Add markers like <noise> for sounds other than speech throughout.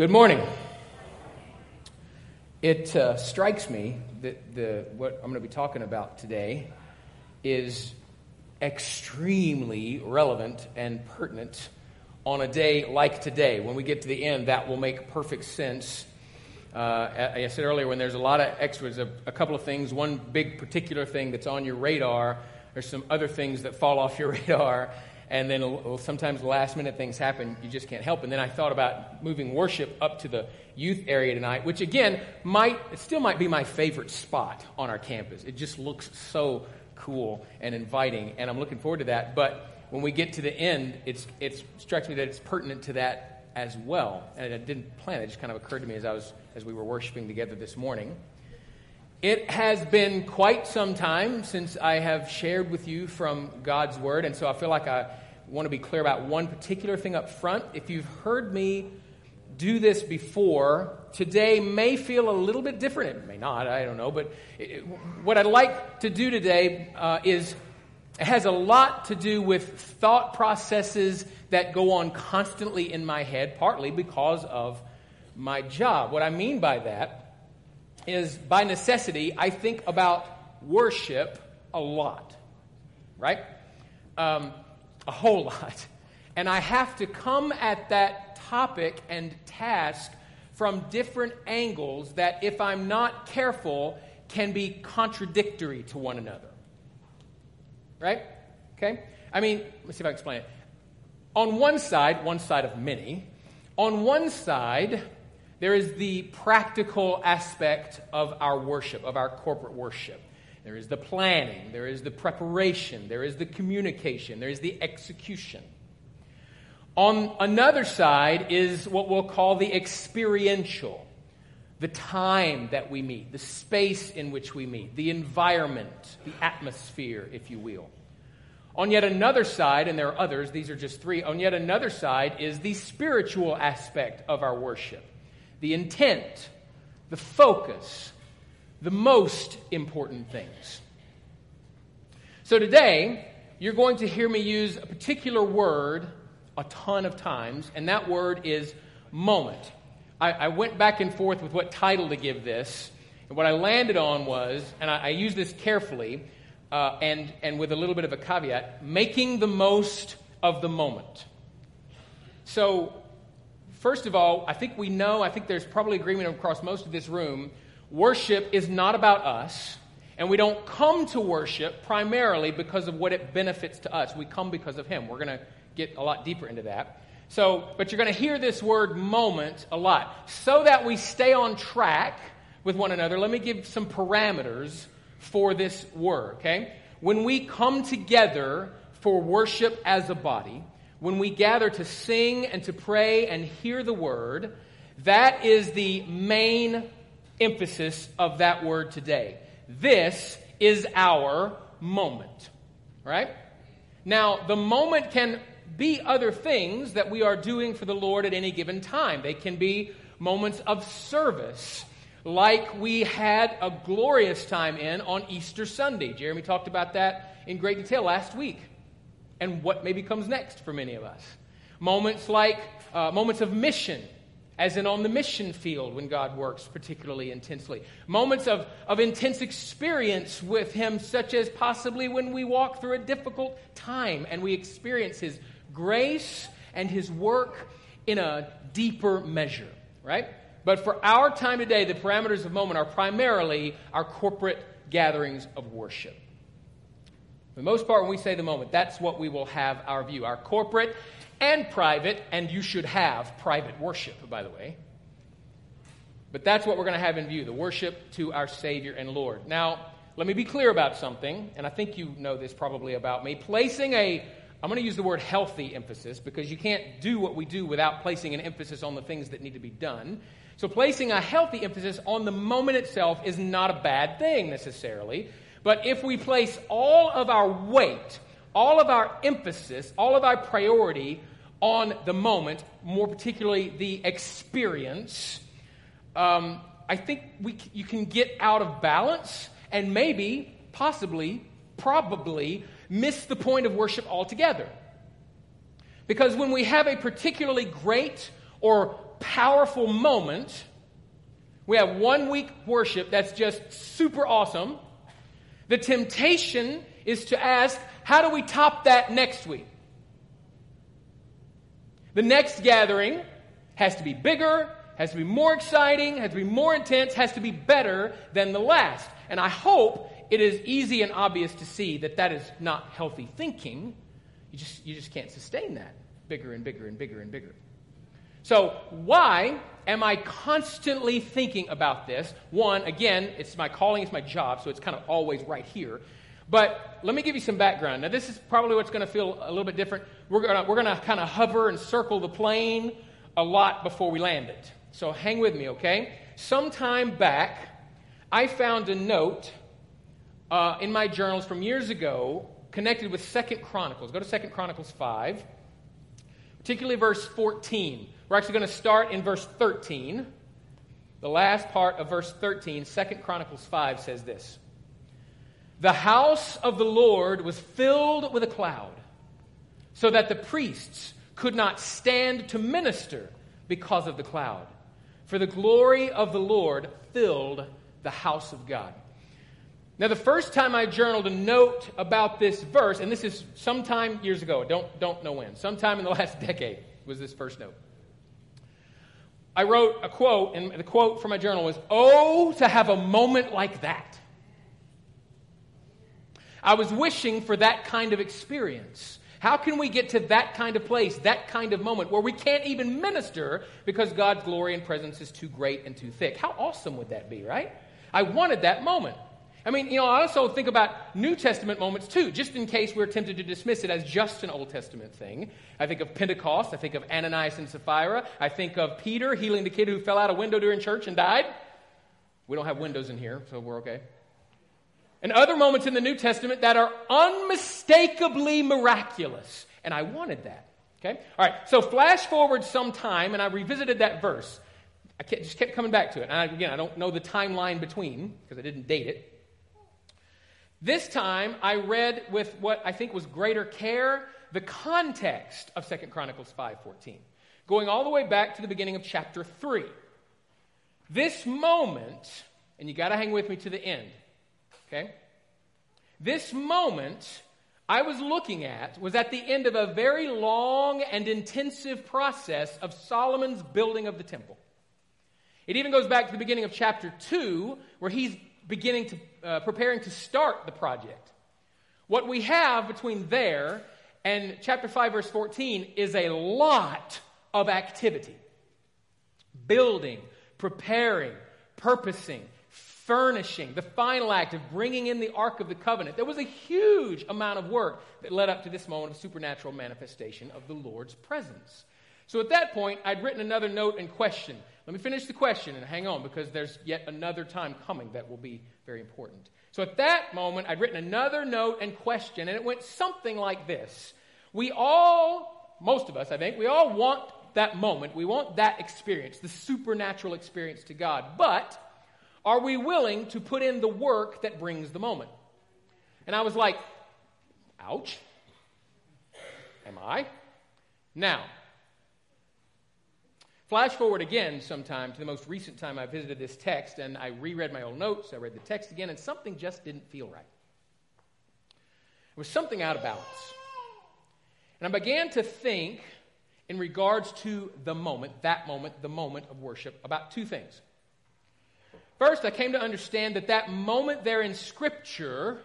Good morning. It uh, strikes me that the, what I'm going to be talking about today is extremely relevant and pertinent on a day like today. When we get to the end, that will make perfect sense. Uh, I said earlier, when there's a lot of extras, a, a couple of things, one big particular thing that's on your radar, there's some other things that fall off your <laughs> radar and then sometimes last minute things happen you just can't help. And then i thought about moving worship up to the youth area tonight which again might it still might be my favorite spot on our campus. It just looks so cool and inviting and i'm looking forward to that. But when we get to the end it's it strikes me that it's pertinent to that as well. And i didn't plan it, it just kind of occurred to me as i was as we were worshiping together this morning. It has been quite some time since I have shared with you from God's Word, and so I feel like I want to be clear about one particular thing up front. If you've heard me do this before, today may feel a little bit different. It may not, I don't know. But it, what I'd like to do today uh, is it has a lot to do with thought processes that go on constantly in my head, partly because of my job. What I mean by that is by necessity, I think about worship a lot, right? Um, a whole lot. And I have to come at that topic and task from different angles that, if I'm not careful, can be contradictory to one another. Right? Okay? I mean, let's see if I can explain it. On one side, one side of many, on one side, there is the practical aspect of our worship, of our corporate worship. There is the planning, there is the preparation, there is the communication, there is the execution. On another side is what we'll call the experiential the time that we meet, the space in which we meet, the environment, the atmosphere, if you will. On yet another side, and there are others, these are just three, on yet another side is the spiritual aspect of our worship the intent, the focus, the most important things. So today, you're going to hear me use a particular word a ton of times, and that word is moment. I, I went back and forth with what title to give this, and what I landed on was, and I, I use this carefully uh, and, and with a little bit of a caveat, making the most of the moment. So First of all, I think we know, I think there's probably agreement across most of this room, worship is not about us. And we don't come to worship primarily because of what it benefits to us. We come because of Him. We're going to get a lot deeper into that. So, but you're going to hear this word moment a lot. So that we stay on track with one another, let me give some parameters for this word, okay? When we come together for worship as a body, when we gather to sing and to pray and hear the word, that is the main emphasis of that word today. This is our moment, right? Now, the moment can be other things that we are doing for the Lord at any given time. They can be moments of service, like we had a glorious time in on Easter Sunday. Jeremy talked about that in great detail last week and what maybe comes next for many of us. Moments like uh, moments of mission, as in on the mission field when God works particularly intensely. Moments of, of intense experience with Him, such as possibly when we walk through a difficult time and we experience His grace and His work in a deeper measure, right? But for our time today, the parameters of moment are primarily our corporate gatherings of worship. For the most part, when we say the moment, that's what we will have our view our corporate and private, and you should have private worship, by the way. But that's what we're going to have in view the worship to our Savior and Lord. Now, let me be clear about something, and I think you know this probably about me. Placing a, I'm going to use the word healthy emphasis because you can't do what we do without placing an emphasis on the things that need to be done. So, placing a healthy emphasis on the moment itself is not a bad thing necessarily. But if we place all of our weight, all of our emphasis, all of our priority on the moment, more particularly the experience, um, I think we, you can get out of balance and maybe, possibly, probably miss the point of worship altogether. Because when we have a particularly great or powerful moment. We have one week worship that's just super awesome. The temptation is to ask, how do we top that next week? The next gathering has to be bigger, has to be more exciting, has to be more intense, has to be better than the last. And I hope it is easy and obvious to see that that is not healthy thinking. You just, you just can't sustain that bigger and bigger and bigger and bigger. So, why am I constantly thinking about this? One, again, it's my calling, it's my job, so it's kind of always right here. But let me give you some background. Now, this is probably what's going to feel a little bit different. We're going we're to kind of hover and circle the plane a lot before we land it. So, hang with me, okay? Sometime back, I found a note uh, in my journals from years ago connected with Second Chronicles. Go to Second Chronicles 5, particularly verse 14. We're actually going to start in verse 13. The last part of verse 13, 2 Chronicles 5 says this The house of the Lord was filled with a cloud, so that the priests could not stand to minister because of the cloud. For the glory of the Lord filled the house of God. Now, the first time I journaled a note about this verse, and this is sometime years ago, don't, don't know when, sometime in the <laughs> last decade was this first note. I wrote a quote, and the quote from my journal was, Oh, to have a moment like that. I was wishing for that kind of experience. How can we get to that kind of place, that kind of moment where we can't even minister because God's glory and presence is too great and too thick? How awesome would that be, right? I wanted that moment. I mean, you know, I also think about New Testament moments too, just in case we're tempted to dismiss it as just an Old Testament thing. I think of Pentecost. I think of Ananias and Sapphira. I think of Peter healing the kid who fell out a window during church and died. We don't have windows in here, so we're okay. And other moments in the New Testament that are unmistakably miraculous. And I wanted that. Okay? All right, so flash forward some time, and I revisited that verse. I just kept coming back to it. And I, again, I don't know the timeline between because I didn't date it. This time I read with what I think was greater care the context of 2 Chronicles 5:14, going all the way back to the beginning of chapter 3. This moment, and you got to hang with me to the end. Okay? This moment I was looking at was at the end of a very long and intensive process of Solomon's building of the temple. It even goes back to the beginning of chapter 2, where he's beginning to, uh, preparing to start the project. What we have between there and chapter 5, verse 14 is a lot of activity building, preparing, purposing, furnishing, the final act of bringing in the Ark of the Covenant. There was a huge amount of work that led up to this moment of supernatural manifestation of the Lord's presence. So at that point, I'd written another note and question. Let me finish the question and hang on because there's yet another time coming that will be very important. So at that moment, I'd written another note and question, and it went something like this. We all, most of us, I think, we all want that moment. We want that experience, the supernatural experience to God. But are we willing to put in the work that brings the moment? And I was like, ouch. Am I? Now, Flash forward again sometime to the most recent time I visited this text, and I reread my old notes. I read the text again, and something just didn't feel right. There was something out of balance. And I began to think, in regards to the moment, that moment, the moment of worship, about two things. First, I came to understand that that moment there in Scripture,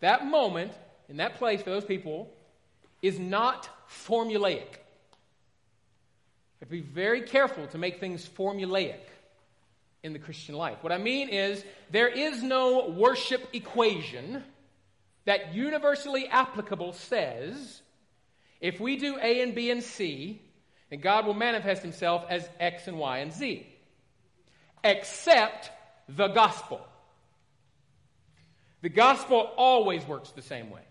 that moment in that place for those people, is not formulaic. I have to be very careful to make things formulaic in the Christian life. What I mean is, there is no worship equation that universally applicable says if we do A and B and C, then God will manifest himself as X and Y and Z. Except the gospel. The gospel always works the same way.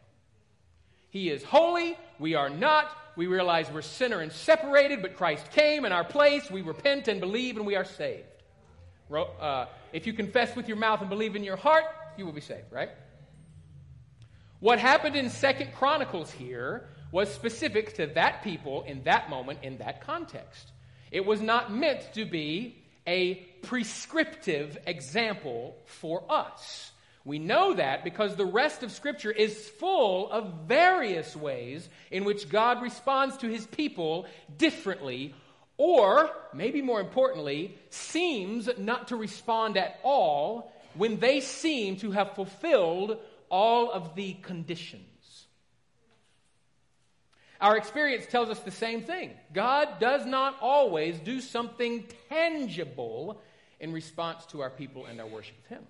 He is holy, we are not. We realize we're sinner and separated, but Christ came in our place. We repent and believe, and we are saved. Uh, if you confess with your mouth and believe in your heart, you will be saved, right? What happened in Second Chronicles here was specific to that people in that moment, in that context. It was not meant to be a prescriptive example for us. We know that because the rest of Scripture is full of various ways in which God responds to his people differently, or, maybe more importantly, seems not to respond at all when they seem to have fulfilled all of the conditions. Our experience tells us the same thing. God does not always do something tangible in response to our people and our worship of Him.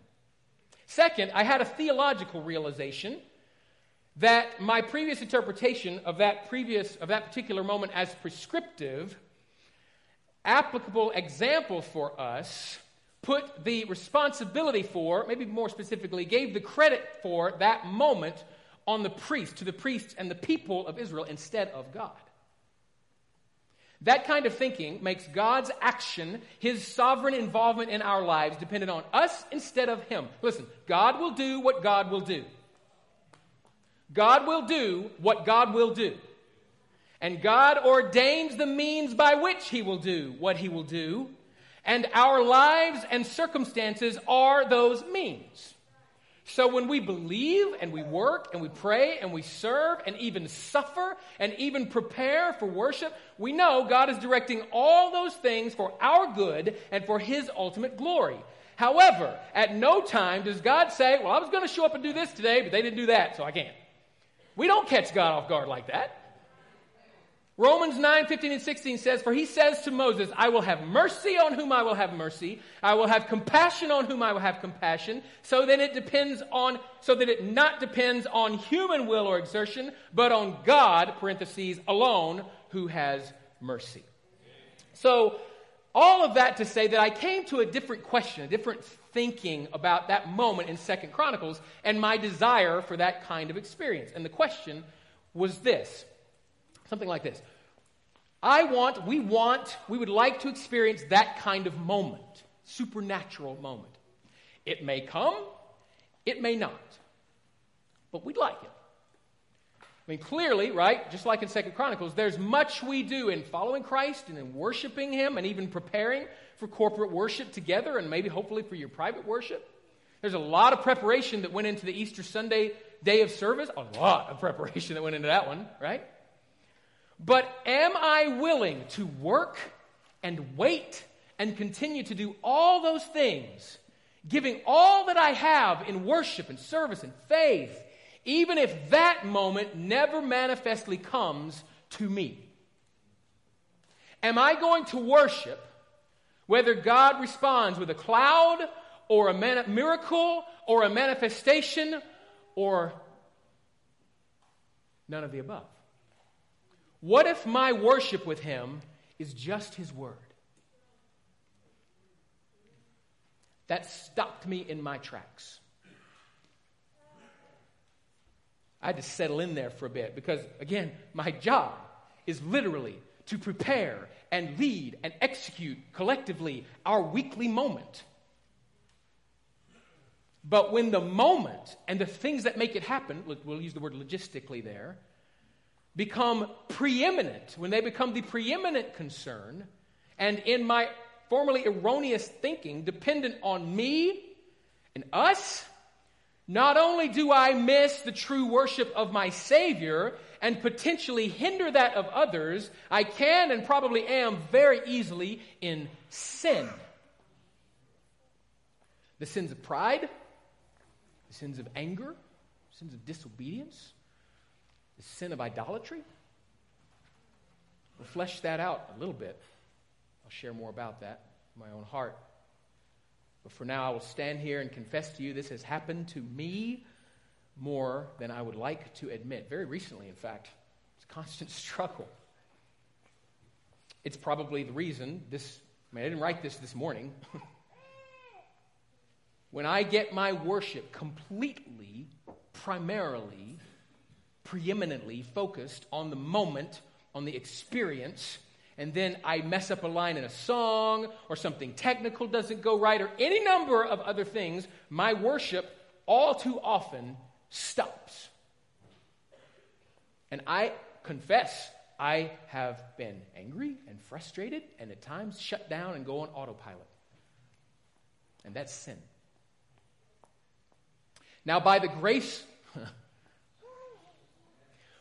Second, I had a theological realization that my previous interpretation of that previous of that particular moment as prescriptive applicable example for us put the responsibility for maybe more specifically gave the credit for that moment on the priest, to the priests and the people of Israel instead of God. That kind of thinking makes God's action, his sovereign involvement in our lives, dependent on us instead of him. Listen, God will do what God will do. God will do what God will do. And God ordains the means by which he will do what he will do. And our lives and circumstances are those means. So when we believe and we work and we pray and we serve and even suffer and even prepare for worship, we know God is directing all those things for our good and for His ultimate glory. However, at no time does God say, Well, I was going to show up and do this today, but they didn't do that, so I can't. We don't catch God off guard like that. Romans 9, 15 and 16 says, For he says to Moses, I will have mercy on whom I will have mercy. I will have compassion on whom I will have compassion. So then it depends on, so that it not depends on human will or exertion, but on God, parentheses, alone, who has mercy. So, all of that to say that I came to a different question, a different thinking about that moment in Second Chronicles and my desire for that kind of experience. And the question was this Something like this I want, we want, we would like to experience that kind of moment, supernatural moment. It may come, it may not, but we'd like it. I mean, clearly, right, just like in Second Chronicles, there's much we do in following Christ and in worshiping Him and even preparing for corporate worship together and maybe hopefully for your private worship. There's a lot of preparation that went into the Easter Sunday day of service, a lot of preparation that went into that one, right? But am I willing to work and wait and continue to do all those things, giving all that I have in worship and service and faith, even if that moment never manifestly comes to me? Am I going to worship whether God responds with a cloud or a miracle or a manifestation or none of the above? What if my worship with Him is just His Word? That stopped me in my tracks. I had to settle in there for a bit because, again, my job is literally to prepare and lead and execute collectively our weekly moment. But when the moment and the things that make it happen, we'll use the word logistically there, become preeminent, when they become the preeminent concern, and in my formerly erroneous thinking, dependent on me and us, not only do I miss the true worship of my Savior and potentially hinder that of others, I can and probably am very easily in sin. The sins of pride, the sins of anger, the sins of disobedience, the sin of idolatry. We'll flesh that out a little bit. I'll share more about that in my own heart. But for now, I will stand here and confess to you this has happened to me more than I would like to admit. Very recently, in fact. It's a constant <laughs> struggle. It's probably the reason this, I mean, I didn't write this this morning. <laughs> when I get my worship completely, primarily preeminently focused on the moment, on the experience, and then I mess up a line in a song, or something technical doesn't go right, or any number of other things, my worship all too often stops. And I confess I have been angry and frustrated and at times shut down and go on autopilot. And that's sin. Now, by the grace,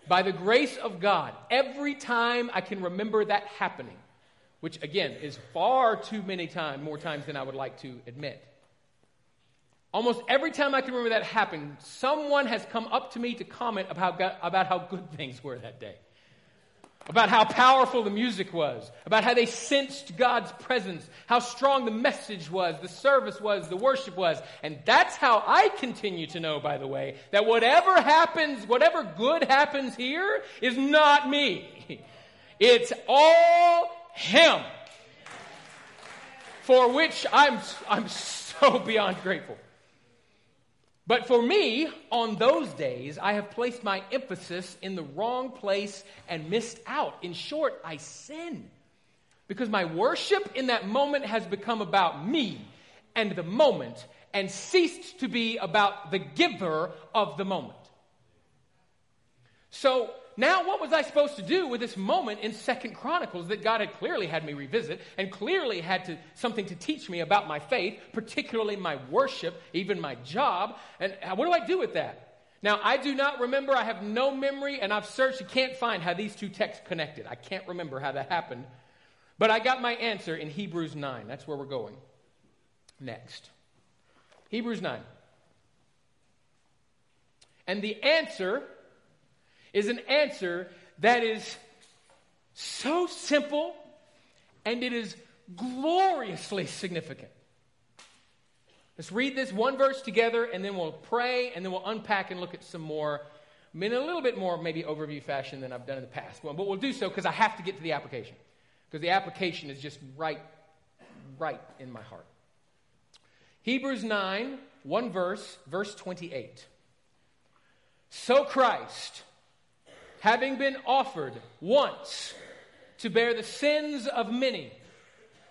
by the grace of God, every time I can remember that happening, which again is far too many times, more times than I would like to admit. Almost every time I can remember that happened, someone has come up to me to comment about, about how good <laughs> things were that day about how powerful the music was, about how they sensed God's presence, how strong the message was, the service was, the worship was. And that's how I continue to know, by the way, that whatever happens, whatever good happens here is not me. <laughs> It's all Him. For which I'm, I'm so beyond grateful. But for me, on those days, I have placed my emphasis in the wrong place and missed out. In short, I sin. Because my worship in that moment has become about me and the moment and ceased to be about the giver of the moment. So now what was I supposed to do with this moment in Second Chronicles that God had clearly had me revisit and clearly had to, something to teach me about my faith, particularly my worship, even my job? And what do I do with that? Now, I do not remember, I have no memory, and I've searched, you can't find how these two texts connected. I can't remember how that happened. But I got my answer in Hebrews 9. That's where we're going next. Hebrews 9. And the answer is an answer that is so simple and it is gloriously significant. Let's read this one verse together and then we'll pray and then we'll unpack and look at some more in a little bit more maybe overview fashion than I've done in the past. But we'll do so because I have to get to the application. Because the application is just right, right in my heart. Hebrews 9, one verse, verse 28. So Christ having been offered once to bear the sins of many,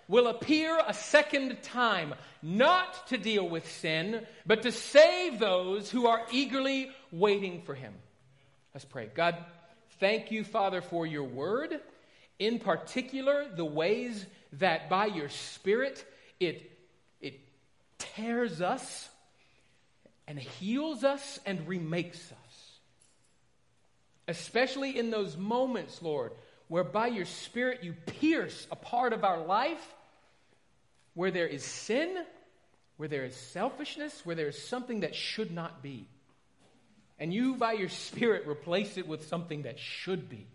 will appear a second time, not to deal with sin, but to save those who are eagerly waiting for him. Let's pray. God, thank you, Father, for your word, in particular, the ways that by your Spirit it, it tears us and heals us and remakes us. Especially in those moments, Lord, where by your Spirit you pierce a part of our life where there is sin, where there is selfishness, where there is something that should not be. And you, by your Spirit, replace it with something that should be.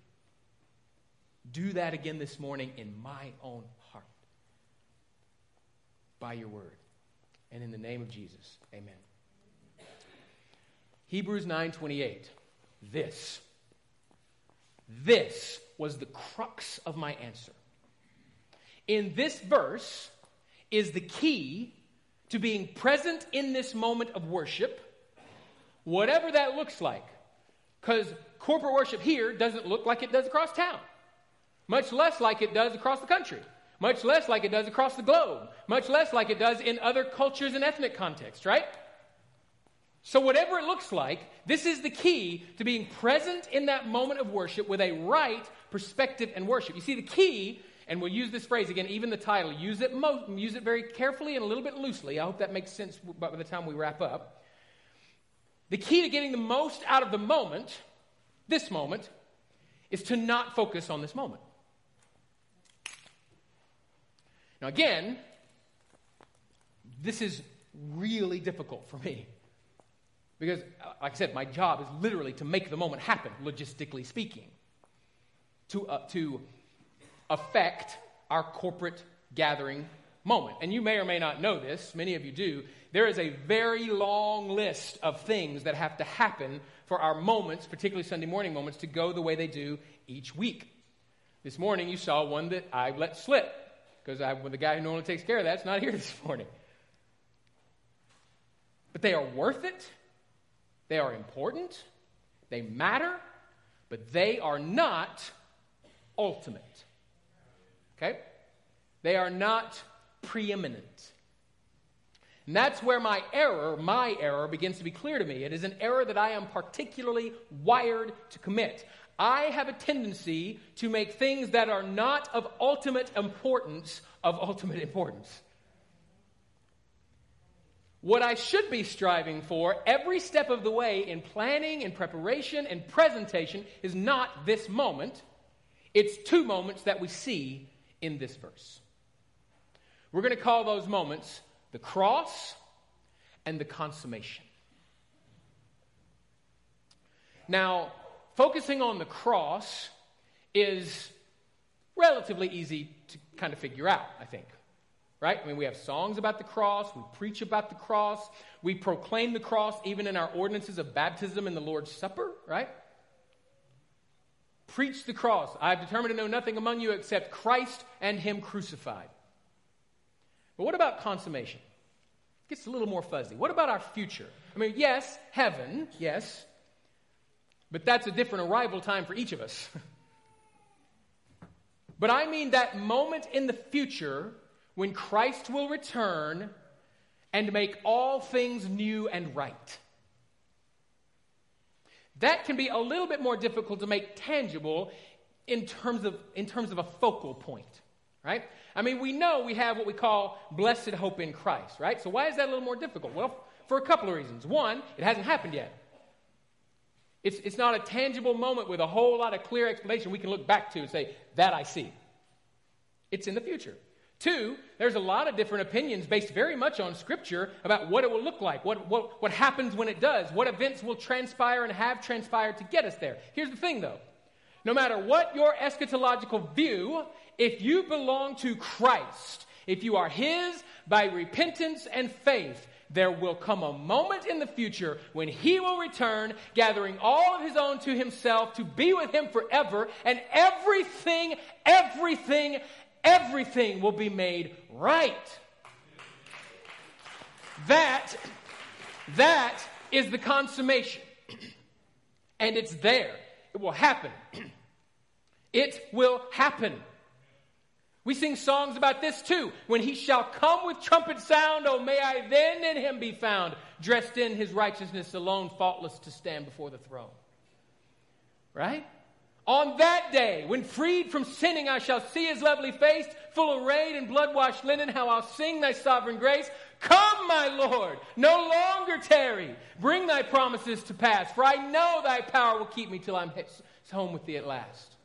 Do that again this morning in my own heart. By your word. And in the name of Jesus. Amen. Hebrews 9:28. This this was the crux of my answer. In this verse is the key to being present in this moment of worship, whatever that looks like. Because corporate worship here doesn't look like it does across town, much less like it does across the country, much less like it does across the globe, much less like it does in other cultures and ethnic contexts, right? So, whatever it looks like, this is the key to being present in that moment of worship with a right perspective and worship. You see, the key, and we'll use this phrase again, even the title, use it, mo- use it very carefully and a little bit loosely. I hope that makes sense by the time we wrap up. The key to getting the most out of the moment, this moment, is to not focus on this moment. Now, again, this is really difficult for me. Because, uh, like I said, my job is literally to make the moment happen, logistically speaking, to, uh, to affect our corporate gathering moment. And you may or may not know this, many of you do. There is a very long list of things that have to happen for our moments, particularly Sunday morning moments, to go the way they do each week. This morning, you saw one that I let slip because the guy who normally takes care of that's not here <laughs> this morning. But they are worth it they are important, they matter, but they are not ultimate. Okay? They are not preeminent. And that's where my error, my error, begins to be clear to me. It is an error that I am particularly wired to commit. I have a tendency to make things that are not of ultimate importance of ultimate importance. What I should be striving for every step of the way in planning and preparation and presentation is not this moment. It's two moments that we see in this verse. We're going to call those moments the cross and the consummation. Now, focusing on the cross is relatively easy to kind of figure out, I think. Right? I mean, we have songs about the cross, we preach about the cross, we proclaim the cross even in our ordinances of baptism and the Lord's Supper, right? Preach the cross. I have determined to know nothing among you except Christ and Him crucified. But what about consummation? It gets a little more fuzzy. What about our future? I mean, yes, heaven, yes, but that's a different arrival time for each of us. <laughs> but I mean that moment in the future when Christ will return and make all things new and right. That can be a little bit more difficult to make tangible in terms of, in terms of a focal point, right? I mean, we know we have what we call blessed hope in Christ, right? So why is that a little more difficult? Well, for a couple of reasons. One, it hasn't happened yet. It's, it's not a tangible moment with a whole lot of clear explanation we can look back to and say, that I see. It's in the future. Two, there's a lot of different opinions based very much on Scripture about what it will look like, what, what, what happens when it does, what events will transpire and have transpired to get us there. Here's the thing, though. No matter what your eschatological view, if you belong to Christ, if you are His by repentance and faith, there will come a moment in the future when He will return, gathering all of His own to Himself to be with Him forever, and everything, everything, everything will be made right. That, that is the consummation. And it's there. It will happen. It will happen. We sing songs about this too. When he shall come with trumpet sound, oh, may I then in him be found, dressed in his righteousness alone, faultless to stand before the throne. Right? On that day, when freed from sinning, I shall see his lovely face, full arrayed in blood washed linen, how I'll sing thy sovereign grace. Come, my Lord, no longer tarry. Bring thy promises to pass, for I know thy power will keep me till I'm home with thee at last.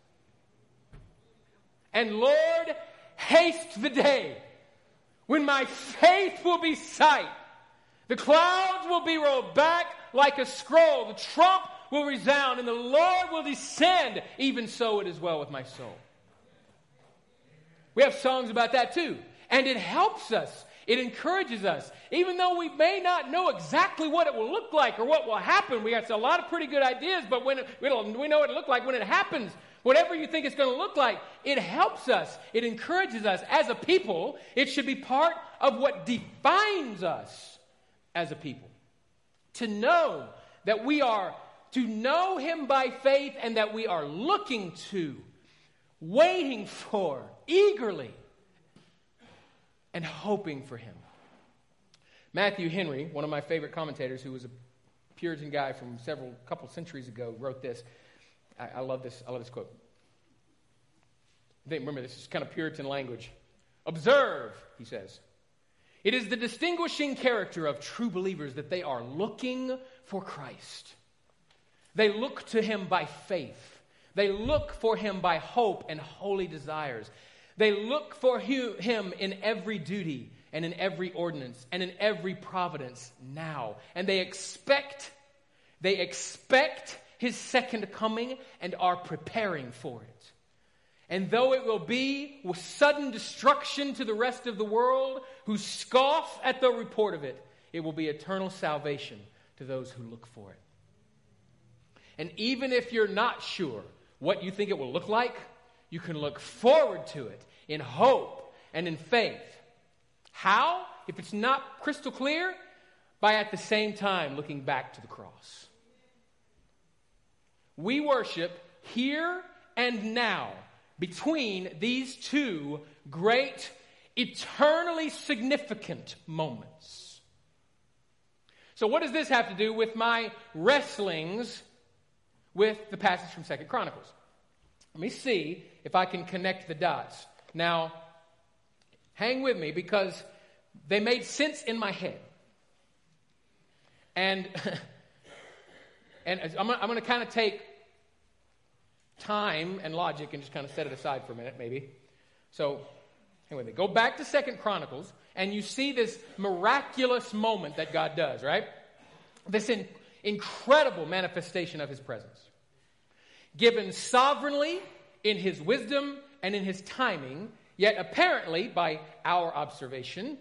And Lord, haste the day when my faith will be sight. The clouds will be rolled back like a scroll. The trump will resound and the Lord will descend. Even so, it is well with my soul. We have songs about that too. And it helps us. It encourages us. Even though we may not know exactly what it will look like or what will happen, we got a lot of pretty good ideas, but when it, we know what it look like when it happens, Whatever you think it's going to look like, it helps us. It encourages us. As a people, it should be part of what defines us as a people. To know that we are, to know Him by faith and that we are looking to, waiting for, eagerly, and hoping for Him. Matthew Henry, one of my favorite commentators, who was a Puritan guy from several couple centuries ago, wrote this. I, I love this. I love this quote. Remember, this is kind of Puritan language. Observe, he says. It is the distinguishing character of true believers that they are looking for Christ. They look to him by faith. They look for him by hope and holy desires. They look for him in every duty and in every ordinance and in every providence now. And they expect, they expect his second coming and are preparing for it. And though it will be with sudden destruction to the rest of the world who scoff at the report of it, it will be eternal salvation to those who look for it. And even if you're not sure what you think it will look like, you can look forward to it in hope and in faith. How? If it's not crystal clear, by at the same time looking back to the cross. We worship here and now between these two great, eternally significant moments. So, what does this have to do with my wrestlings with the passage from Second Chronicles. Let me see if I can connect the dots. Now, hang with me because they made sense in my head. And, <laughs> and I'm, I'm going to kind of take time and logic and just kind of set it aside for a minute, maybe. So, hang with me. Go back to Second Chronicles, and you see this miraculous moment that God does, right? This in, incredible manifestation of His presence. Given sovereignly in His wisdom and in His timing, yet apparently, by our observation,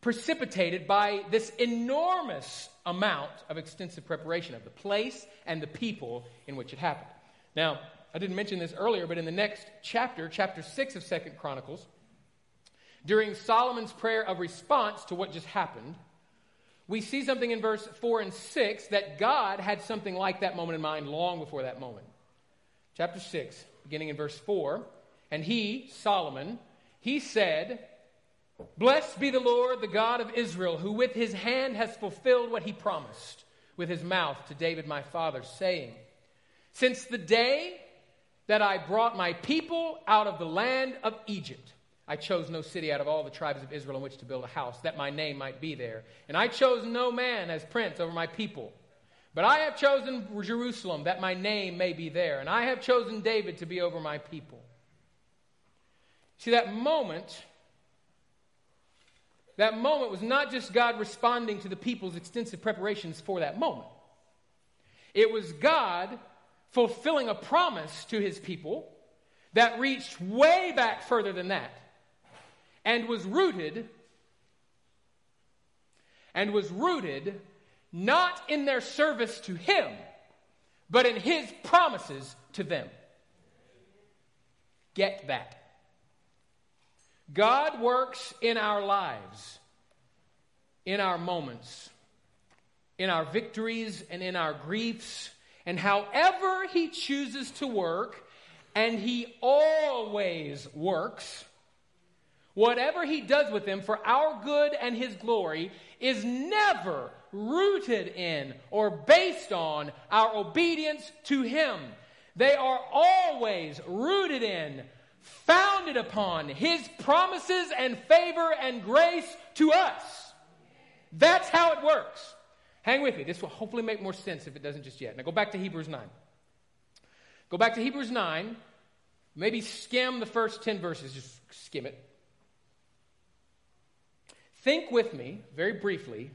precipitated by this enormous amount of extensive preparation of the place and the people in which it happened. Now, I didn't mention this earlier, but in the next chapter, chapter 6 of Second Chronicles, during Solomon's prayer of response to what just happened, we see something in verse 4 and 6 that God had something like that moment in mind long before that moment. Chapter 6, beginning in verse 4. And he, Solomon, he said, Blessed be the Lord, the God of Israel, who with his hand has fulfilled what he promised with his mouth to David my father, saying, Since the day that I brought my people out of the land of Egypt, I chose no city out of all the tribes of Israel in which to build a house, that my name might be there. And I chose no man as prince over my people. But I have chosen Jerusalem, that my name may be there. And I have chosen David to be over my people. See, that moment, that moment was not just God responding to the people's extensive preparations for that moment. It was God fulfilling a promise to his people that reached way back further than that and was rooted and was rooted not in their service to him but in his promises to them. Get that. God works in our lives in our moments in our victories and in our griefs and however he chooses to work and he always works Whatever he does with them for our good and his glory is never rooted in or based on our obedience to him. They are always rooted in, founded upon his promises and favor and grace to us. That's how it works. Hang with me. This will hopefully make more sense if it doesn't just yet. Now go back to Hebrews 9. Go back to Hebrews 9. Maybe skim the first 10 verses, just skim it. Think with me, very briefly,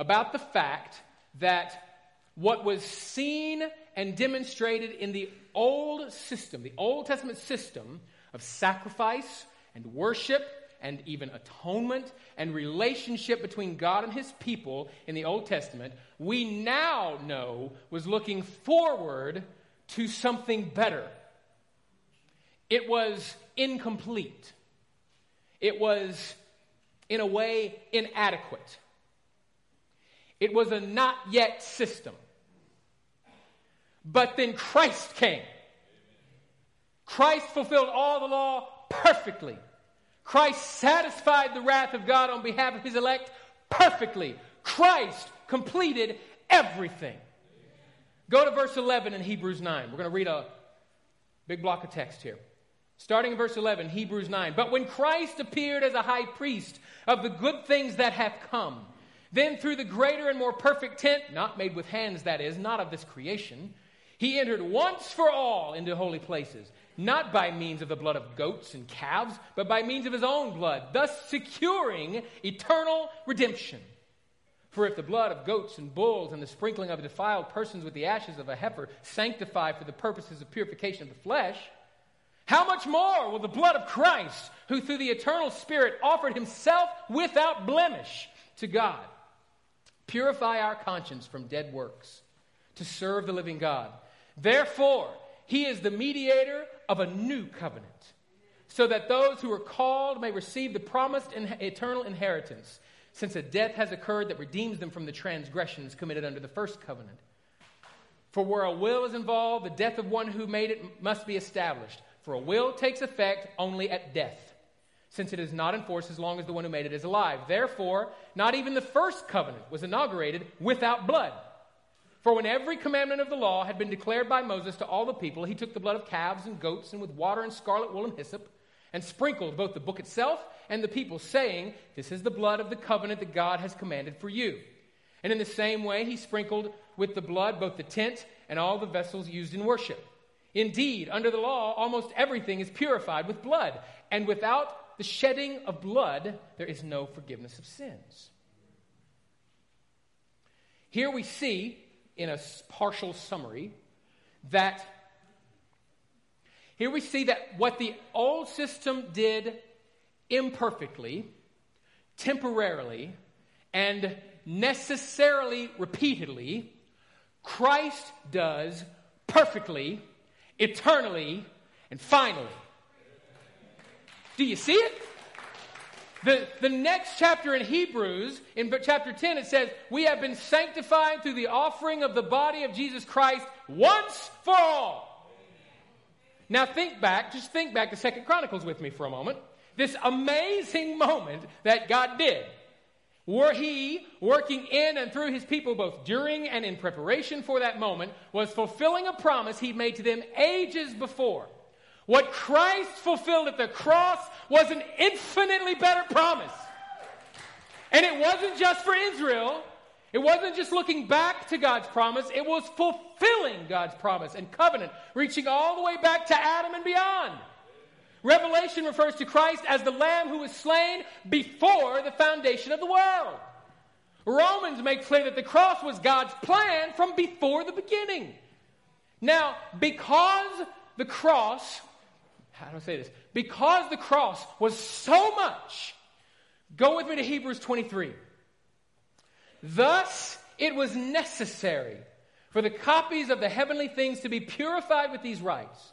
about the fact that what was seen and demonstrated in the old system, the Old Testament system of sacrifice and worship and even atonement and relationship between God and his people in the Old Testament, we now know was looking forward to something better. It was incomplete. It was in a way, inadequate. It was a not yet system. But then Christ came. Christ fulfilled all the law perfectly. Christ satisfied the wrath of God on behalf of his elect perfectly. Christ completed everything. Go to verse 11 in Hebrews 9. We're going to read a big block of text here. Starting in verse 11, Hebrews 9. But when Christ appeared as a high priest of the good things that have come, then through the greater and more perfect tent, not made with hands, that is, not of this creation, he entered once for all into holy places, not by means of the blood of goats and calves, but by means of his own blood, thus securing eternal redemption. For if the blood of goats and bulls and the sprinkling of defiled persons with the ashes of a heifer sanctify for the purposes of purification of the flesh, how much more will the blood of Christ, who through the eternal Spirit offered himself without blemish to God, purify our conscience from dead works to serve the living God? Therefore, he is the mediator of a new covenant, so that those who are called may receive the promised in- eternal inheritance, since a death has occurred that redeems them from the transgressions committed under the first covenant. For where a will is involved, the death of one who made it must be established. For a will takes effect only at death, since it is not enforced as long as the one who made it is alive. Therefore, not even the first covenant was inaugurated without blood. For when every commandment of the law had been declared by Moses to all the people, he took the blood of calves and goats, and with water and scarlet wool and hyssop, and sprinkled both the book itself and the people, saying, This is the blood of the covenant that God has commanded for you. And in the same way, he sprinkled with the blood both the tent and all the vessels used in worship. Indeed, under the law, almost everything is purified with blood, and without the shedding of blood, there is no forgiveness of sins. Here we see in a partial summary that here we see that what the old system did imperfectly, temporarily, and necessarily repeatedly, Christ does perfectly, eternally, and finally. Do you see it? The, the next chapter in Hebrews, in chapter 10, it says, We have been sanctified through the offering of the body of Jesus Christ once for all. Now think back, just think back to Second Chronicles with me for a moment. This amazing <laughs> moment that God did. Were he working in and through his people both during and in preparation for that moment was fulfilling a promise he'd made to them ages before. What Christ fulfilled at the cross was an infinitely better promise. And it wasn't just for Israel. It wasn't just looking back to God's promise, it was fulfilling God's promise and covenant, reaching all the way back to Adam and beyond. Revelation refers to Christ as the Lamb who was slain before the foundation of the world. Romans make clear that the cross was God's plan from before the beginning. Now, because the cross how do I say this? Because the cross was so much. Go with me to Hebrews 23. Thus, it was necessary for the copies of the heavenly things to be purified with these rites,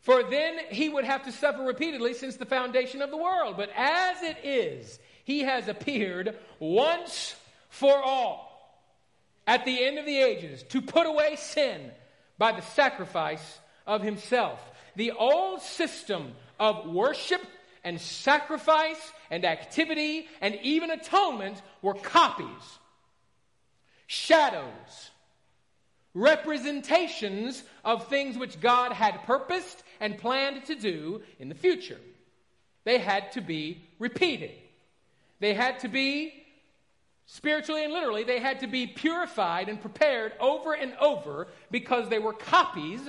For then he would have to suffer repeatedly since the foundation of the world. But as it is, he has appeared once for all at the end of the ages to put away sin by the sacrifice of himself. The old system of worship and sacrifice and activity and even atonement were copies, shadows, representations of things which God had purposed and planned to do in the future. They had to be repeated. They had to be, spiritually and literally, they had to be purified and prepared over and over because they were copies,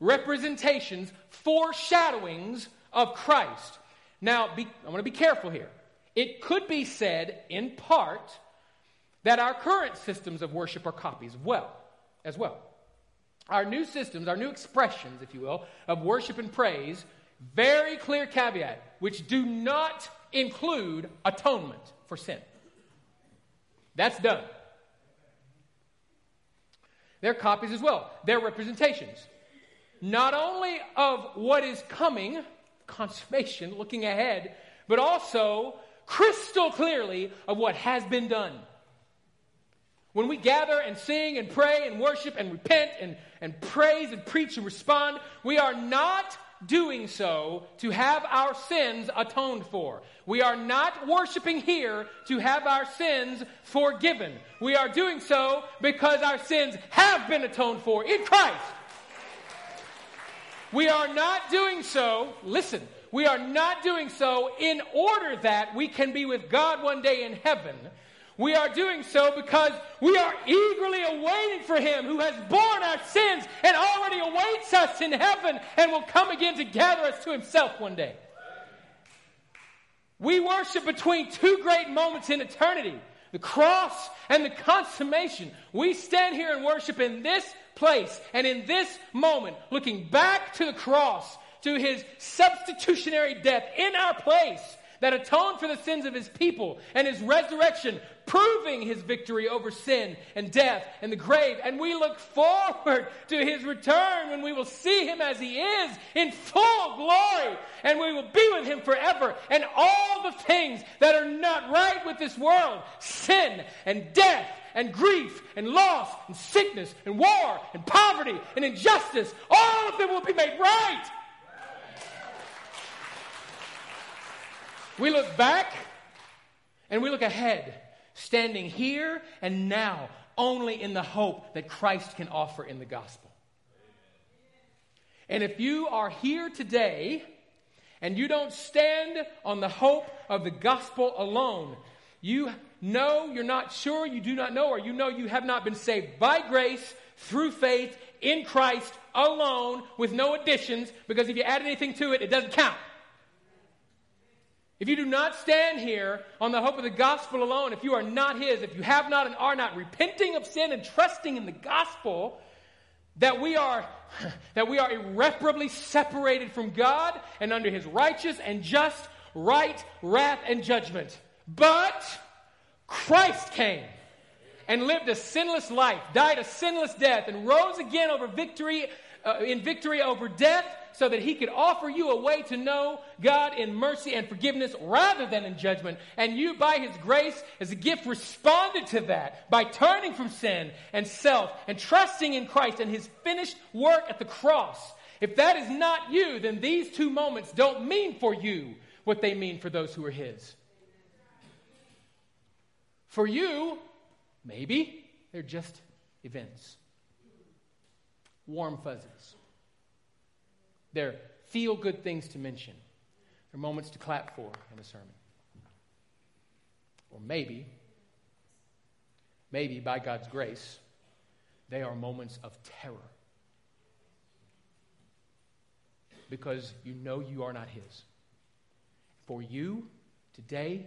representations, foreshadowings of Christ. Now, be, I want to be careful here. It could be said, in part, that our current systems of worship are copies well, as well. Our new systems, our new expressions, if you will, of worship and praise, very clear caveat, which do not include atonement for sin. That's done. They're copies as well. They're representations. Not only of what is coming, consummation, looking ahead, but also crystal clearly of what has been done. When we gather and sing and pray and worship and repent and, and praise and preach and respond, we are not doing so to have our sins atoned for. We are not worshiping here to have our sins forgiven. We are doing so because our sins have been atoned for in Christ. We are not doing so, listen, we are not doing so in order that we can be with God one day in heaven. We are doing so because we are eagerly awaiting for Him who has borne our sins and already awaits us in heaven and will come again to gather us to Himself one day. We worship between two great moments in eternity the cross and the consummation. We stand here and worship in this place and in this moment, looking back to the cross, to his substitutionary death in our place that atoned for the sins of his people and his resurrection proving his victory over sin and death and the grave. And we look forward to his return when we will see him as he is in full glory and we will be with him forever. And all the things that are not right with this world, sin and death and grief and loss and sickness and war and poverty and injustice, all of them will be made right. We look back and we look ahead, standing here and now only in the hope that Christ can offer in the gospel. And if you are here today and you don't stand on the hope of the gospel alone, you know you're not sure, you do not know, or you know you have not been saved by grace through faith in Christ alone with no additions, because if you add anything to it, it doesn't count. If you do not stand here on the hope of the gospel alone, if you are not His, if you have not and are not repenting of sin and trusting in the gospel, that we are <laughs> that we are irreparably separated from God and under his righteous and just right wrath and judgment. But Christ came and lived a sinless life, died a sinless death and rose again over victory uh, in victory over death so that he could offer you a way to know God in mercy and forgiveness rather than in judgment. And you, by his grace, as a gift, responded to that by turning from sin and self and trusting in Christ and his finished work at the cross. If that is not you, then these two moments don't mean for you what they mean for those who are his. For you, maybe they're just events, warm fuzzies. They're feel good things to mention. They're moments to clap for in a sermon. Or maybe, maybe by God's grace, they are moments of terror. Because you know you are not His. For you, today,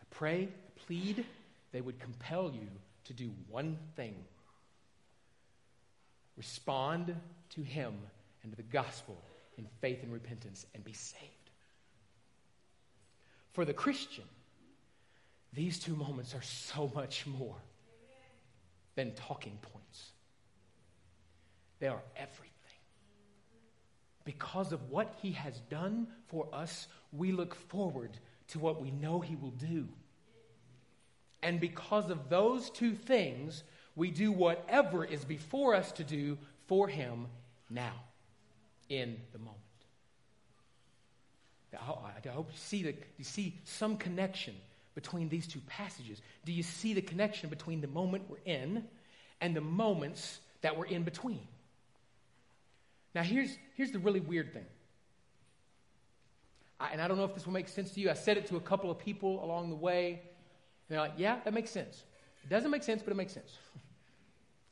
I pray, I plead, they would compel you to do one thing respond to Him and to the gospel in faith and repentance and be saved. For the Christian, these two moments are so much more than talking points. They are everything. Because of what he has done for us, we look forward to what we know he will do. And because of those two things, we do whatever is before us to do for him now in the moment. I hope you see, the, you see some connection between these two passages. Do you see the connection between the moment we're in and the moments that we're in between? Now, here's, here's the really weird thing. I, and I don't know if this will make sense to you. I said it to a couple of people along the way. And they're like, yeah, that makes sense. It doesn't make sense, but it makes sense. <laughs>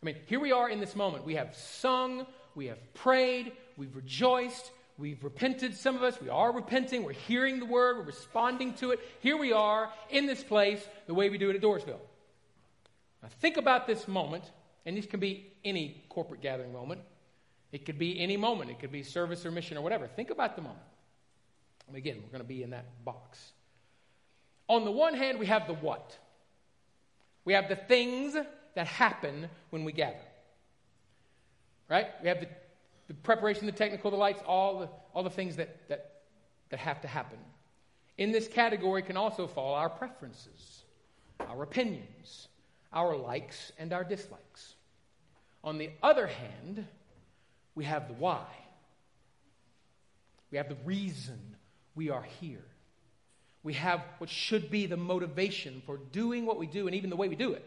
I mean, here we are in this moment. We have sung, we have prayed, we've rejoiced, we've repented. Some of us, we are repenting, we're hearing the word, we're responding to it. Here we are in this place the way we do it at Dorrisville. Now, think about this moment, and this can be any corporate gathering moment. It could be any moment, it could be service or mission or whatever. Think about the moment. And again, we're going to be in that box. On the one hand, we have the what. We have the things that happen when we gather. Right? We have the, the preparation, the technical, the lights, all the, all the things that, that, that have to happen. In this category can also fall our preferences, our opinions, our likes, and our dislikes. On the other hand, we have the why. We have the reason we are here. We have what should be the motivation for doing what we do and even the way we do it.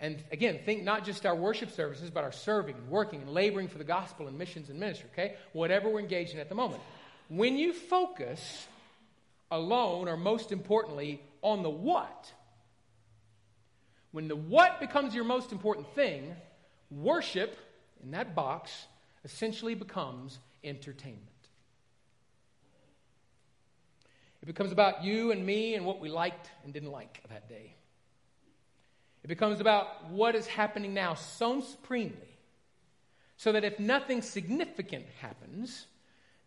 And again, think not just our worship services, but our serving and working and laboring for the gospel and missions and ministry, okay? Whatever we're engaged in at the moment. When you focus alone, or most importantly, on the what, when the what becomes your most important thing, worship in that box essentially becomes entertainment. It becomes about you and me and what we liked and didn't like that day. It becomes about what is happening now so supremely, so that if nothing significant happens,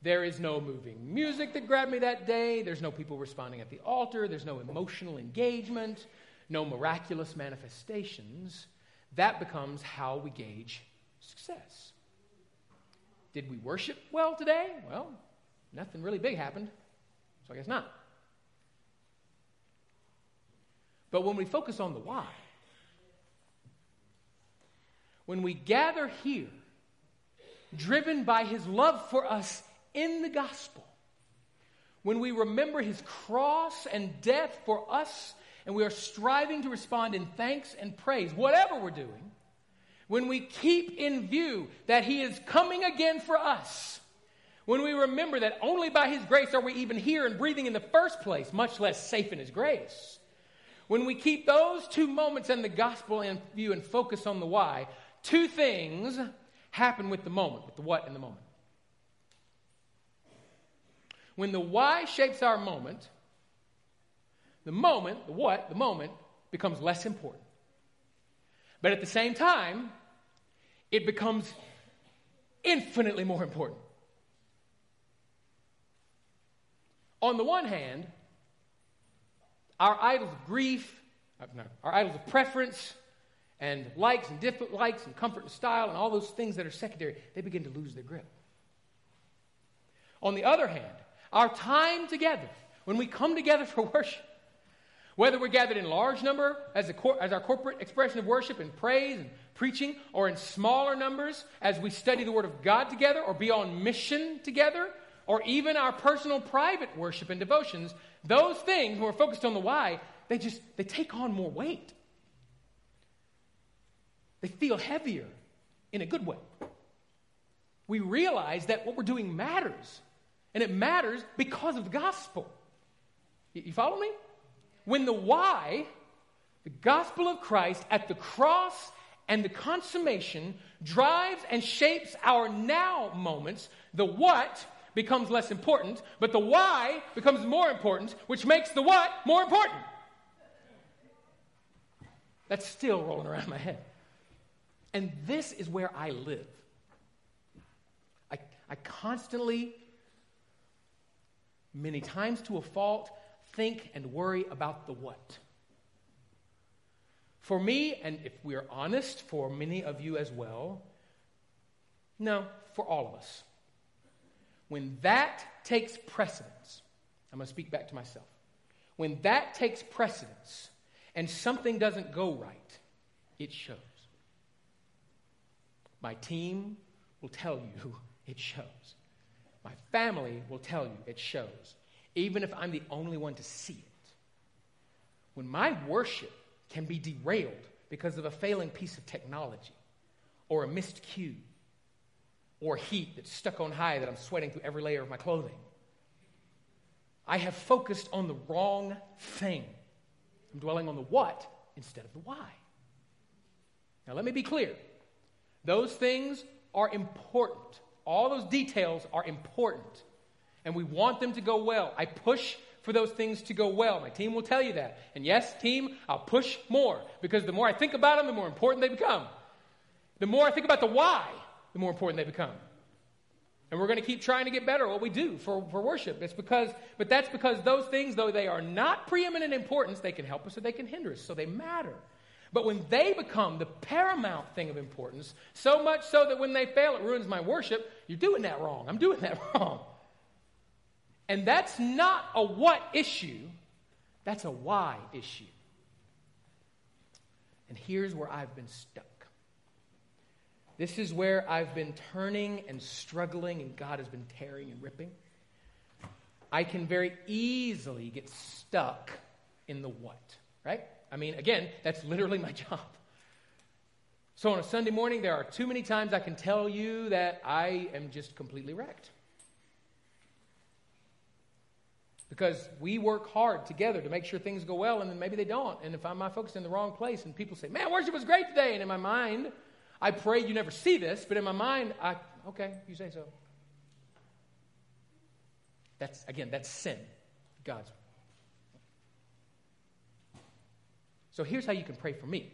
There is no moving music that grabbed me that day. There's no people responding at the altar. There's no emotional engagement, no miraculous manifestations. That becomes how we gauge success. Did we worship well today? Well, nothing really big happened, so I guess not. But when we focus on the why, when we gather here, driven by his love for us in the gospel, when we remember his cross and death for us, and we are striving to respond in thanks and praise, whatever we're doing, when we keep in view that he is coming again for us, when we remember that only by his grace are we even here and breathing in the first place, much less safe in his grace, when we keep those two moments in the gospel in view and focus on the why, two things happen with the moment, with the what in the moment. When the why shapes our moment, the moment, the what, the moment, becomes less important. But at the same time, it becomes infinitely more important. On the one hand, our idols of grief, uh, no, our idols of preference, and likes and different likes and comfort and style and all those things that are secondary, they begin to lose their grip. On the other hand, our time together, when we come together for worship, whether we're gathered in large number as, cor- as our corporate expression of worship and praise and preaching, or in smaller numbers as we study the Word of God together, or be on mission together, or even our personal private worship and devotions, those things, when we're focused on the why, they just they take on more weight. They feel heavier in a good way. We realize that what we're doing matters. And it matters because of the gospel. You follow me? When the why, the gospel of Christ at the cross and the consummation drives and shapes our now moments, the what becomes less important, but the why becomes more important, which makes the what more important. That's still rolling around my head. And this is where I live. I, I constantly, many times to a fault, think and worry about the what. For me, and if we're honest, for many of you as well, no, for all of us. When that takes precedence, I'm going to speak back to myself. When that takes precedence and something doesn't go right, it shows. My team will tell you <laughs> it shows. My family will tell you it shows, even if I'm the only one to see it. When my worship can be derailed because of a failing piece of technology or a missed cue or heat that's stuck on high that I'm sweating through every layer of my clothing. I have focused on the wrong thing. I'm dwelling on the what instead of the why. Now, let me be clear. Those things are important. All those details are important. And we want them to go well. I push for those things to go well. My team will tell you that. And yes, team, I'll push more because the more I think about them, the more important they become. The more I think about the why, the more important they become. And we're going to keep trying to get better at what we do for, for worship. It's because, but that's because those things, though they are not preeminent importance, they can help us or they can hinder us. So they matter. But when they become the paramount thing of importance, so much so that when they fail, it ruins my worship, you're doing that wrong. I'm doing that <laughs> wrong. And that's not a what issue, that's a why issue. And here's where I've been stuck. This is where I've been turning and struggling, and God has been tearing and ripping. I can very easily get stuck in the what, right? I mean, again, that's literally my <laughs> job. So on a Sunday morning, there are too many times I can tell you that I am just completely wrecked. Because we work hard together to make sure things go well, and then maybe they don't. And if I'm focused in the wrong place, and people say, Man, worship was great today, and in my mind, I pray you never see this, but in my mind, I, okay, you say so. That's, again, that's sin. God's. So here's how you can pray for me.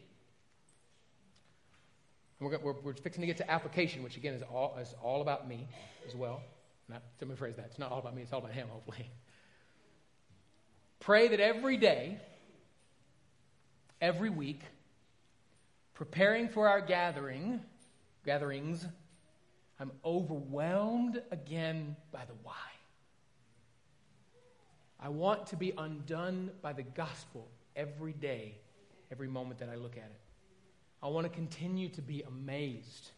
And we're, we're, we're fixing to get to application, which again is all, is all about me as well. Not, let me phrase that. It's not all about me, it's all about Him, hopefully. Pray that every day, every week, preparing for our gathering, gatherings, I'm overwhelmed again by the why. I want to be undone by the gospel every day, every moment that I look at it. I want to continue to be amazed.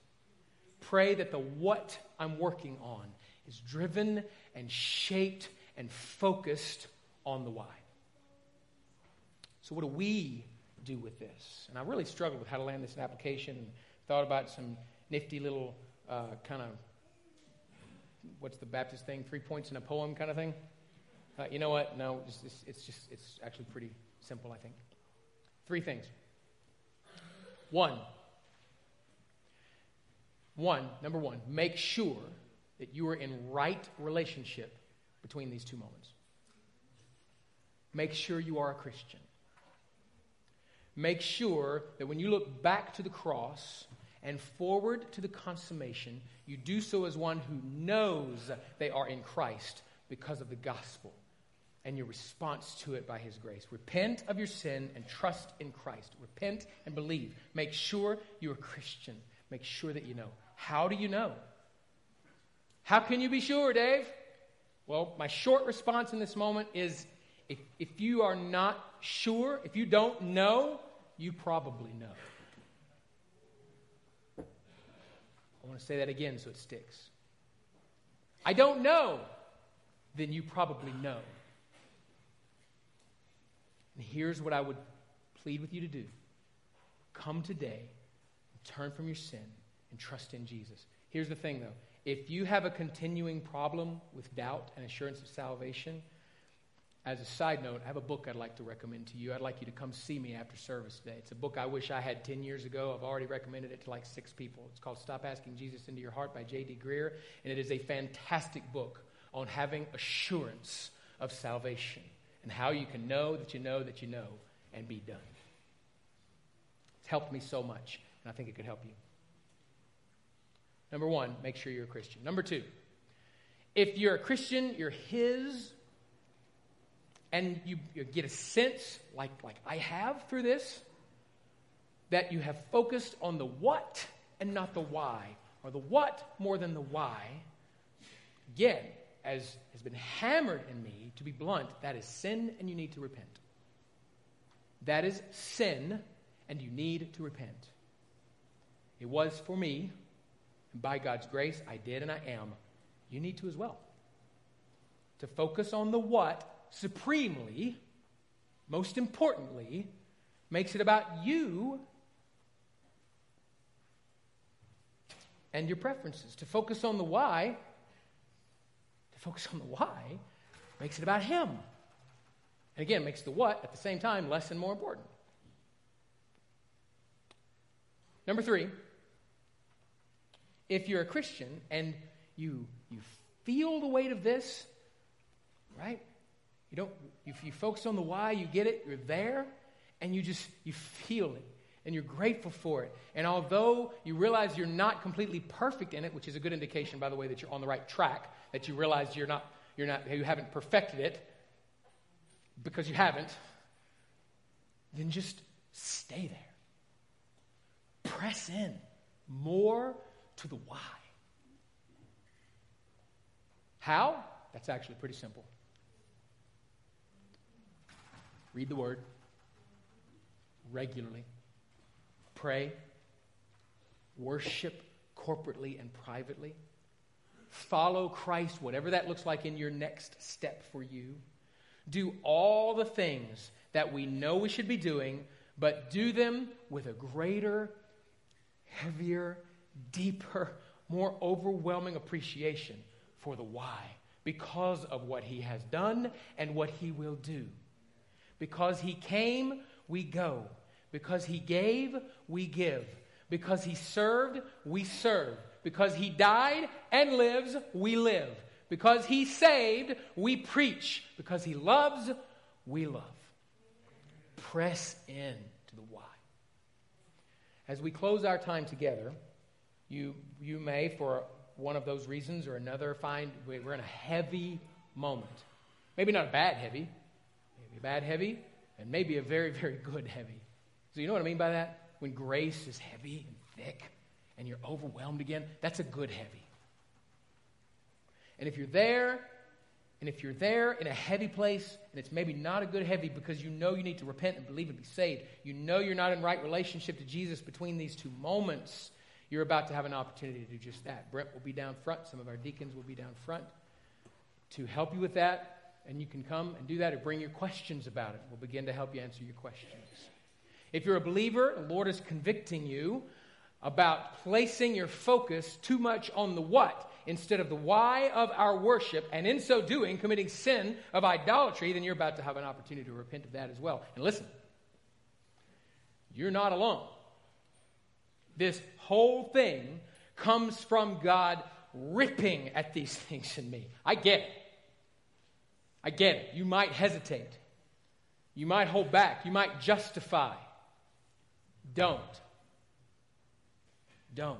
Pray that the what I'm working on is driven and shaped and focused on the why. So, what do we do with this? And I really struggled with how to land this in application and thought about some nifty little uh, kind of what's the Baptist thing? Three points in a poem kind of thing. Uh, you know what? No, it's, it's, it's just it's actually pretty simple. I think three things. One. One, number one, make sure that you are in right relationship between these two moments. Make sure you are a Christian. Make sure that when you look back to the cross and forward to the consummation, you do so as one who knows they are in Christ because of the gospel and your response to it by His grace. Repent of your sin and trust in Christ. Repent and believe. Make sure you're a Christian. Make sure that you know. How do you know? How can you be sure, Dave? Well, my short response in this moment is if, if you are not sure, if you don't know, you probably know. I want to say that again so it sticks. I don't know, then you probably know. And here's what I would plead with you to do come today, turn from your sin, and trust in Jesus. Here's the thing, though if you have a continuing problem with doubt and assurance of salvation, as a side note, I have a book I'd like to recommend to you. I'd like you to come see me after service today. It's a book I wish I had 10 years ago. I've already recommended it to like six people. It's called Stop Asking Jesus Into Your Heart by J.D. Greear, and it is a fantastic book on having assurance of salvation and how you can know that you know that you know and be done. It's helped me so much, and I think it could help you. Number one, make sure you're a Christian. Number two, if you're a Christian, you're His, and you, you get a sense, like, like I have through this, that you have focused on the what and not the why, or the what more than the why. Again, as has been hammered in me, to be blunt, that is sin and you need to repent. That is sin and you need to repent. It was for me, and by God's grace, I did and I am. You need to as well. To focus on the what supremely, most importantly, makes it about you and your preferences. To focus on the why focus on the why makes it about Him. And again, makes the what at the same time less and more important. Number three, if you're a Christian and you, you feel the weight of this, right? You don't if you focus on the why, you get it, you're there, and you just you feel it and you're grateful for it. And although you realize you're not completely perfect in it, which is a good indication, by the way, that you're on the right track, that you realize you're not, you're not, you haven't perfected it because you haven't, then just stay there. Press in more to the why. How? That's actually pretty simple. Read the word regularly pray, worship corporately and privately, follow Christ, whatever that looks like in your next step for you. Do all the things that we know we should be doing, but do them with a greater, heavier, deeper, more overwhelming appreciation for the why. Because of what he has done and what he will do. Because he came, we go. Because he gave, we give. Because he served, we serve. Because he died and lives, we live. Because he saved, we preach. Because he loves, we love. Press in to the why. As we close our time together, you, you may, for one of those reasons or another find we're in a heavy moment. Maybe not a bad heavy, maybe a bad heavy, and maybe a very, very good heavy. So, you know what I mean by that? When grace is heavy and thick and you're overwhelmed again, that's a good heavy. And if you're there, and if you're there in a heavy place, and it's maybe not a good heavy because you know you need to repent and believe and be saved, you know you're not in right relationship to Jesus between these two moments, you're about to have an opportunity to do just that. Brent will be down front, some of our deacons will be down front to help you with that, and you can come and do that or bring your questions about it. We'll begin to help you answer your questions. If you're a believer, the Lord is convicting you about placing your focus too much on the what instead of the why of our worship, and in so doing, committing sin of idolatry, then you're about to have an opportunity to repent of that as well. And listen, you're not alone. This whole thing comes from God ripping at these <laughs> things in me. I get it. I get it. You might hesitate. You might hold back. You might justify. Don't. Don't.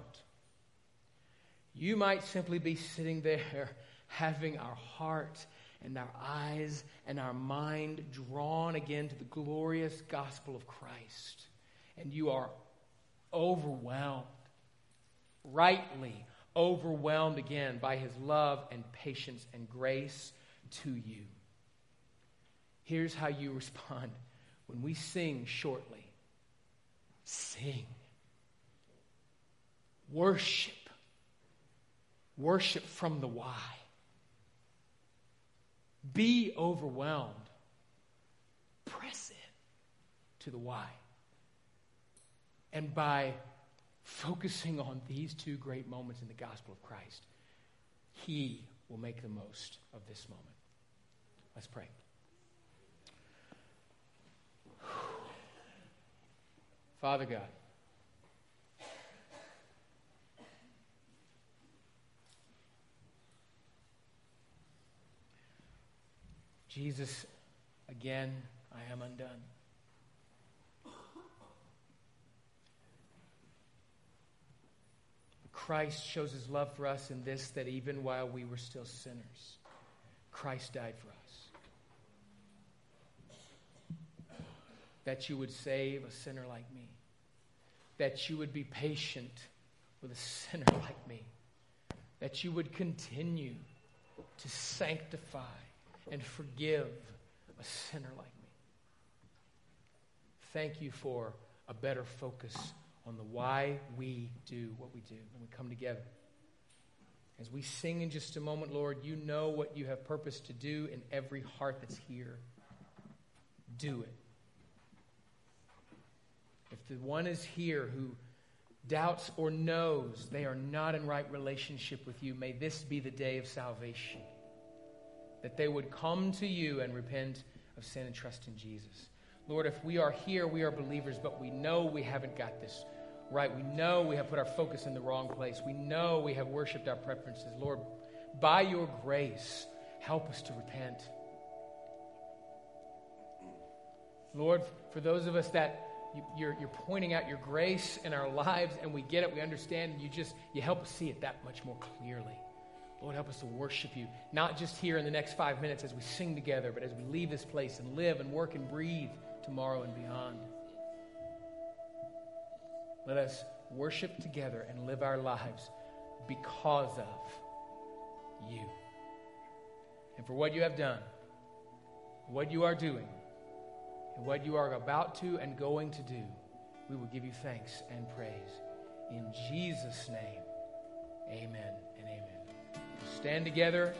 You might simply be sitting there <laughs> having our heart and our eyes and our mind drawn again to the glorious gospel of Christ. And you are overwhelmed, rightly overwhelmed again by his love and patience and grace to you. Here's how you <laughs> respond when we sing shortly sing, worship, worship from the why. Be overwhelmed. Press in to the why. And by focusing on these two great moments in the gospel of Christ, He will make the most of this moment. Let's pray. Father God, Jesus, again, I am undone. Christ shows his love for us in this that even while we were still sinners, Christ died for us. That you would save a sinner like me. That you would be patient with a sinner <laughs> like me. That you would continue to sanctify and forgive a sinner like me. Thank you for a better focus on the why we do what we do when we come together. As we sing in just a moment, Lord, you know what you have purpose to do in every heart that's here. Do it. If the one is here who doubts or knows they are not in right relationship with you, may this be the day of salvation. That they would come to you and repent of sin and trust in Jesus. Lord, if we are here, we are believers, but we know we haven't got this right. We know we have put our focus in the wrong place. We know we have worshiped our preferences. Lord, by your grace, help us to repent. Lord, for those of us that you're, you're pointing out your grace in our lives and we get it, we understand, and you just you help us see it that much more clearly. Lord, help us to worship you, not just here in the next five minutes as we sing together, but as we leave this place and live and work and breathe tomorrow and beyond. Let us worship together and live our lives because of you. And for what you have done, what you are doing, and what you are about to and going to do, we will give you thanks and praise. In Jesus' name, amen. Stand together.